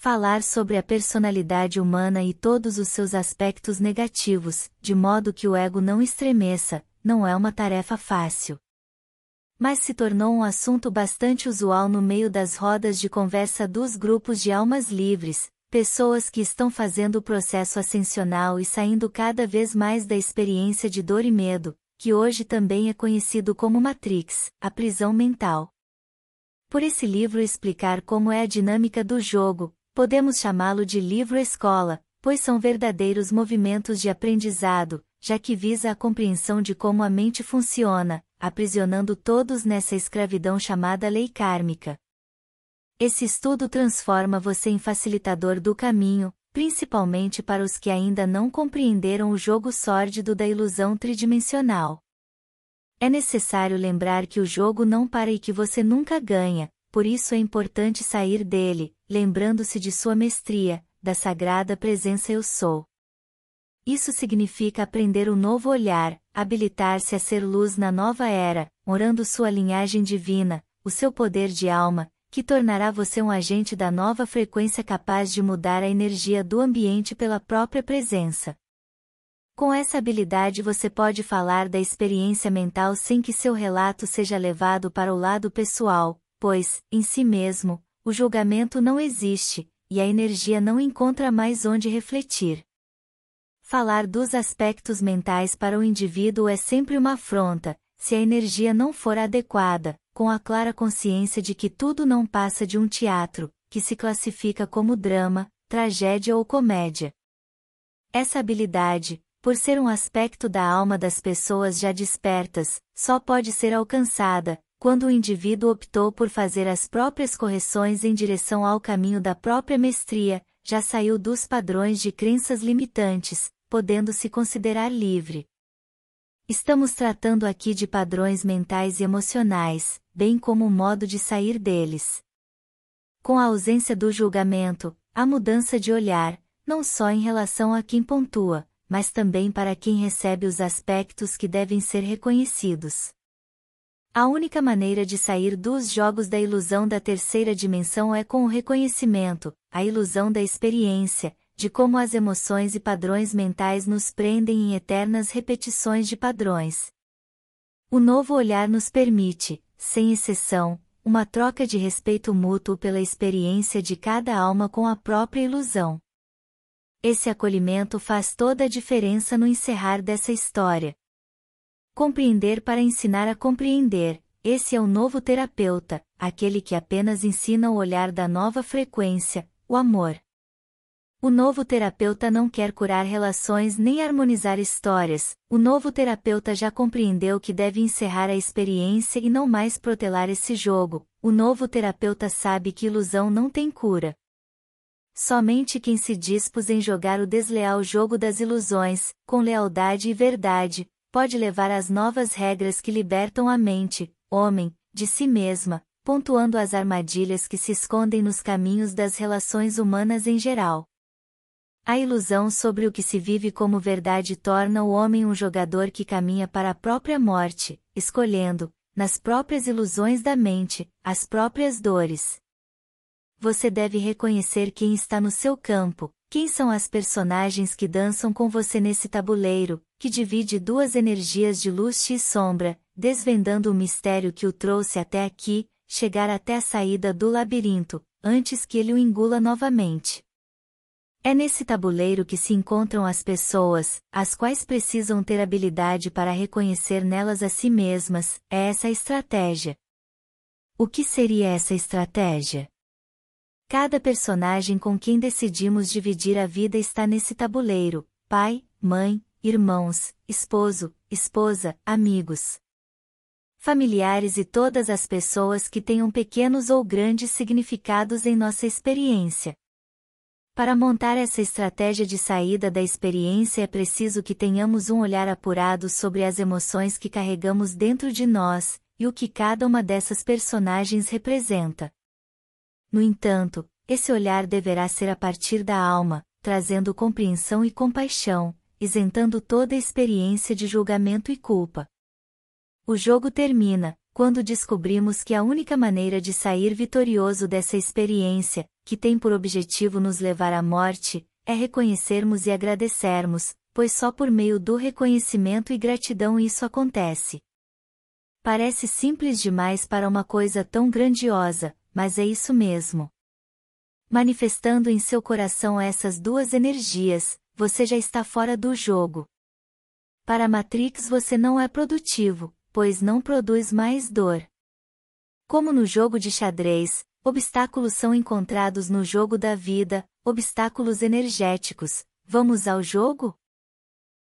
Falar sobre a personalidade humana e todos os seus aspectos negativos, de modo que o ego não estremeça, não é uma tarefa fácil. Mas se tornou um assunto bastante usual no meio das rodas de conversa dos grupos de almas livres, pessoas que estão fazendo o processo ascensional e saindo cada vez mais da experiência de dor e medo, que hoje também é conhecido como Matrix, a prisão mental. Por esse livro explicar como é a dinâmica do jogo, podemos chamá-lo de livro-escola, pois são verdadeiros movimentos de aprendizado, já que visa a compreensão de como a mente funciona, aprisionando todos nessa escravidão chamada lei kármica. Esse estudo transforma você em facilitador do caminho, principalmente para os que ainda não compreenderam o jogo sórdido da ilusão tridimensional. É necessário lembrar que o jogo não para e que você nunca ganha, por isso é importante sair dele, lembrando-se de sua mestria, da sagrada presença Eu Sou. Isso significa aprender um novo olhar, habilitar-se a ser luz na nova era, orando sua linhagem divina, o seu poder de alma, que tornará você um agente da nova frequência capaz de mudar a energia do ambiente pela própria presença. Com essa habilidade você pode falar da experiência mental sem que seu relato seja levado para o lado pessoal, pois, em si mesmo, o julgamento não existe, e a energia não encontra mais onde refletir. Falar dos aspectos mentais para o indivíduo é sempre uma afronta, se a energia não for adequada, com a clara consciência de que tudo não passa de um teatro, que se classifica como drama, tragédia ou comédia. Essa habilidade, por ser um aspecto da alma das pessoas já despertas, só pode ser alcançada, quando o indivíduo optou por fazer as próprias correções em direção ao caminho da própria mestria, já saiu dos padrões de crenças limitantes, podendo se considerar livre. Estamos tratando aqui de padrões mentais e emocionais, bem como o modo de sair deles. Com a ausência do julgamento, a mudança de olhar, não só em relação a quem pontua, mas também para quem recebe os aspectos que devem ser reconhecidos. A única maneira de sair dos jogos da ilusão da terceira dimensão é com o reconhecimento, a ilusão da experiência, de como as emoções e padrões mentais nos prendem em eternas repetições de padrões. O novo olhar nos permite, sem exceção, uma troca de respeito mútuo pela experiência de cada alma com a própria ilusão. Esse acolhimento faz toda a diferença no encerrar dessa história, Compreender para ensinar a compreender, esse é o novo terapeuta, aquele que apenas ensina o olhar da nova frequência, o amor. O novo terapeuta não quer curar relações nem harmonizar histórias, o novo terapeuta já compreendeu que deve encerrar a experiência e não mais protelar esse jogo, o novo terapeuta sabe que ilusão não tem cura. Somente quem se dispôs em jogar o desleal jogo das ilusões, com lealdade e verdade, pode levar às novas regras que libertam a mente, homem, de si mesma, pontuando as armadilhas que se escondem nos caminhos das relações humanas em geral. A ilusão sobre o que se vive como verdade torna o homem um jogador que caminha para a própria morte, escolhendo, nas próprias ilusões da mente, as próprias dores. Você deve reconhecer quem está no seu campo, quem são as personagens que dançam com você nesse tabuleiro, que divide duas energias de luz e sombra, desvendando o mistério que o trouxe até aqui, chegar até a saída do labirinto, antes que ele o engula novamente. É nesse tabuleiro que se encontram as pessoas, as quais precisam ter habilidade para reconhecer nelas a si mesmas, é essa a estratégia. O que seria essa estratégia? Cada personagem com quem decidimos dividir a vida está nesse tabuleiro: pai, mãe, irmãos, esposo, esposa, amigos. Familiares e todas as pessoas que tenham pequenos ou grandes significados em nossa experiência. Para montar essa estratégia de saída da experiência é preciso que tenhamos um olhar apurado sobre as emoções que carregamos dentro de nós, e o que cada uma dessas personagens representa. No entanto, esse olhar deverá ser a partir da alma, trazendo compreensão e compaixão, isentando toda experiência de julgamento e culpa. O jogo termina, quando descobrimos que a única maneira de sair vitorioso dessa experiência, que tem por objetivo nos levar à morte, é reconhecermos e agradecermos, pois só por meio do reconhecimento e gratidão isso acontece. Parece simples demais para uma coisa tão grandiosa, mas é isso mesmo. Manifestando em seu coração essas duas energias, você já está fora do jogo. Para Matrix você não é produtivo, pois não produz mais dor. Como no jogo de xadrez, obstáculos são encontrados no jogo da vida, obstáculos energéticos. Vamos ao jogo?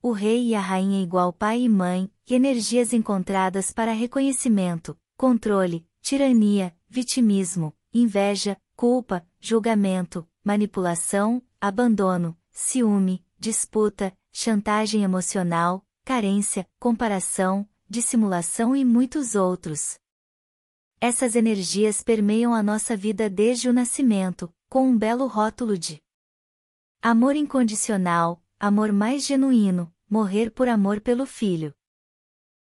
O rei e a rainha igual pai e mãe, energias encontradas para reconhecimento, controle, tirania, vitimismo, inveja, culpa, julgamento, manipulação, abandono, ciúme, disputa, chantagem emocional, carência, comparação, dissimulação e muitos outros. Essas energias permeiam a nossa vida desde o nascimento, com um belo rótulo de amor incondicional, amor mais genuíno, morrer por amor pelo filho.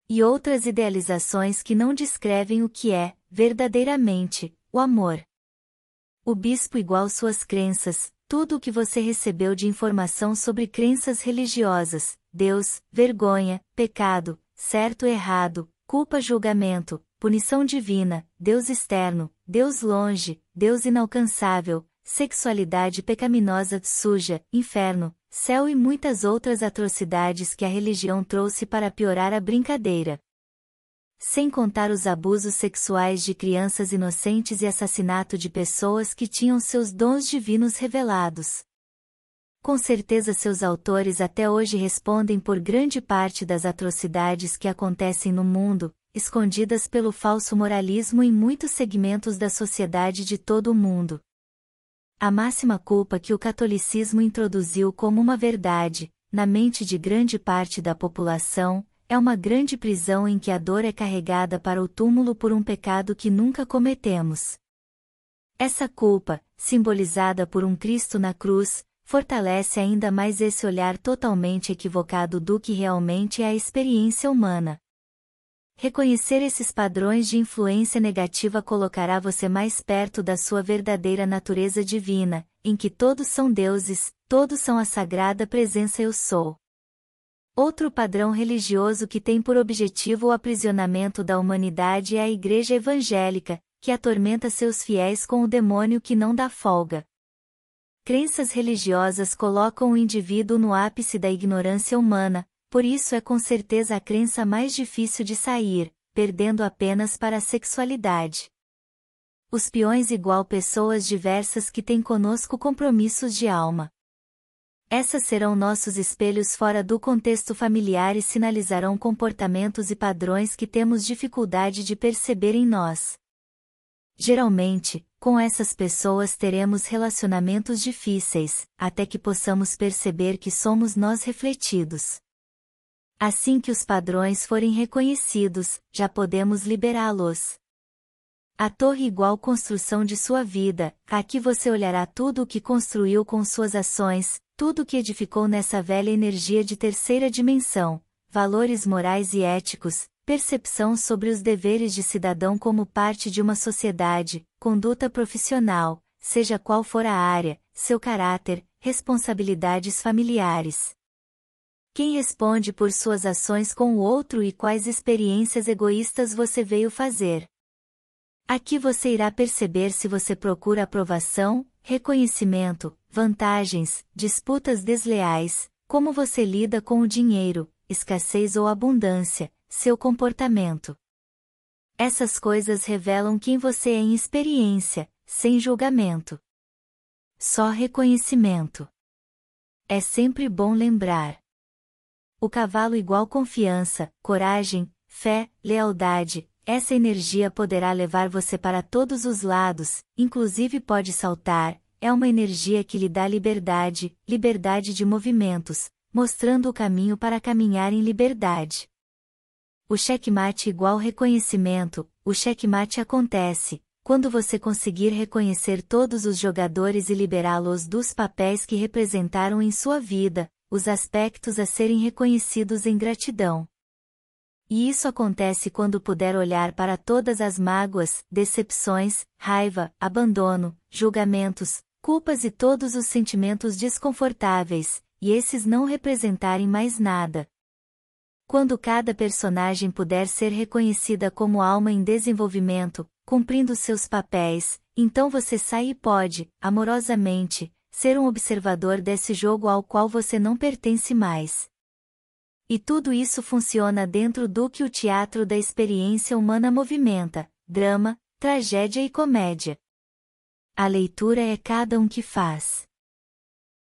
E outras idealizações que não descrevem o que é, verdadeiramente, o amor. O bispo igual suas crenças, tudo o que você recebeu de informação sobre crenças religiosas, Deus, vergonha, pecado, certo errado, culpa julgamento, punição divina, Deus externo, Deus longe, Deus inalcançável, sexualidade pecaminosa suja, inferno, céu e muitas outras atrocidades que a religião trouxe para piorar a brincadeira. Sem contar os abusos sexuais de crianças inocentes e assassinato de pessoas que tinham seus dons divinos revelados. Com certeza seus autores até hoje respondem por grande parte das atrocidades que acontecem no mundo, escondidas pelo falso moralismo em muitos segmentos da sociedade de todo o mundo. A máxima culpa que o catolicismo introduziu como uma verdade, na mente de grande parte da população, é uma grande prisão em que a dor é carregada para o túmulo por um pecado que nunca cometemos. Essa culpa, simbolizada por um Cristo na cruz, fortalece ainda mais esse olhar totalmente equivocado do que realmente é a experiência humana. Reconhecer esses padrões de influência negativa colocará você mais perto da sua verdadeira natureza divina, em que todos são deuses, todos são a sagrada presença Eu Sou. Outro padrão religioso que tem por objetivo o aprisionamento da humanidade é a Igreja Evangélica, que atormenta seus fiéis com o demônio que não dá folga. Crenças religiosas colocam o indivíduo no ápice da ignorância humana, por isso é com certeza a crença mais difícil de sair, perdendo apenas para a sexualidade. Os peões igual pessoas diversas que têm conosco compromissos de alma. Essas serão nossos espelhos fora do contexto familiar e sinalizarão comportamentos e padrões que temos dificuldade de perceber em nós. Geralmente, com essas pessoas teremos relacionamentos difíceis, até que possamos perceber que somos nós refletidos. Assim que os padrões forem reconhecidos, já podemos liberá-los. A torre igual construção de sua vida, aqui você olhará tudo o que construiu com suas ações, tudo que edificou nessa velha energia de terceira dimensão, valores morais e éticos, percepção sobre os deveres de cidadão como parte de uma sociedade, conduta profissional, seja qual for a área, seu caráter, responsabilidades familiares. Quem responde por suas ações com o outro e quais experiências egoístas você veio fazer? Aqui você irá perceber se você procura aprovação, reconhecimento, vantagens, disputas desleais, como você lida com o dinheiro, escassez ou abundância, seu comportamento. Essas coisas revelam quem você é em experiência, sem julgamento. Só reconhecimento. É sempre bom lembrar. O cavalo igual confiança, coragem, fé, lealdade, essa energia poderá levar você para todos os lados, inclusive pode saltar, é uma energia que lhe dá liberdade, liberdade de movimentos, mostrando o caminho para caminhar em liberdade. O checkmate igual reconhecimento, o checkmate acontece, quando você conseguir reconhecer todos os jogadores e liberá-los dos papéis que representaram em sua vida, os aspectos a serem reconhecidos em gratidão. E isso acontece quando puder olhar para todas as mágoas, decepções, raiva, abandono, julgamentos, culpas e todos os sentimentos desconfortáveis, e esses não representarem mais nada. Quando cada personagem puder ser reconhecida como alma em desenvolvimento, cumprindo seus papéis, então você sai e pode, amorosamente, ser um observador desse jogo ao qual você não pertence mais. E tudo isso funciona dentro do que o teatro da experiência humana movimenta: drama, tragédia e comédia. A leitura é cada um que faz.